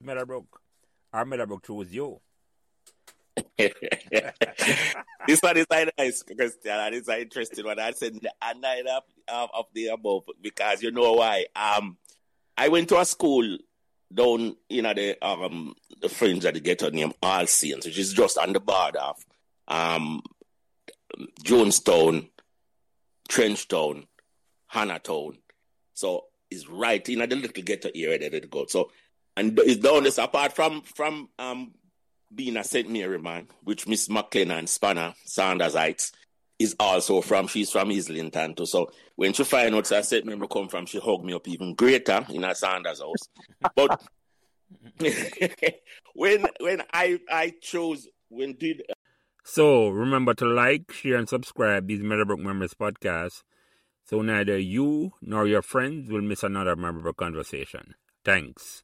Meadowbrook. Our Meadowbrook chose you. this one is nice question and it's an interesting one. I said nine of, of, the above because you know why. Um, I went to a school down you know the um the fringe of the ghetto named All Saints, which is just on the border of um Jonestown, Trenchtown, Hannahtown. So it's right in the little ghetto area that it goes. So and it's down this apart from from um being a St. Mary man, which Miss McLennan Spanner Sanders Heights is also from. She's from Islington too. So when she find out I St. Mary come from, she hugged me up even greater in her Sanders house. but when when I I chose when did So remember to like, share, and subscribe these Meadowbrook Members podcasts so neither you nor your friends will miss another Meadowbrook conversation. Thanks.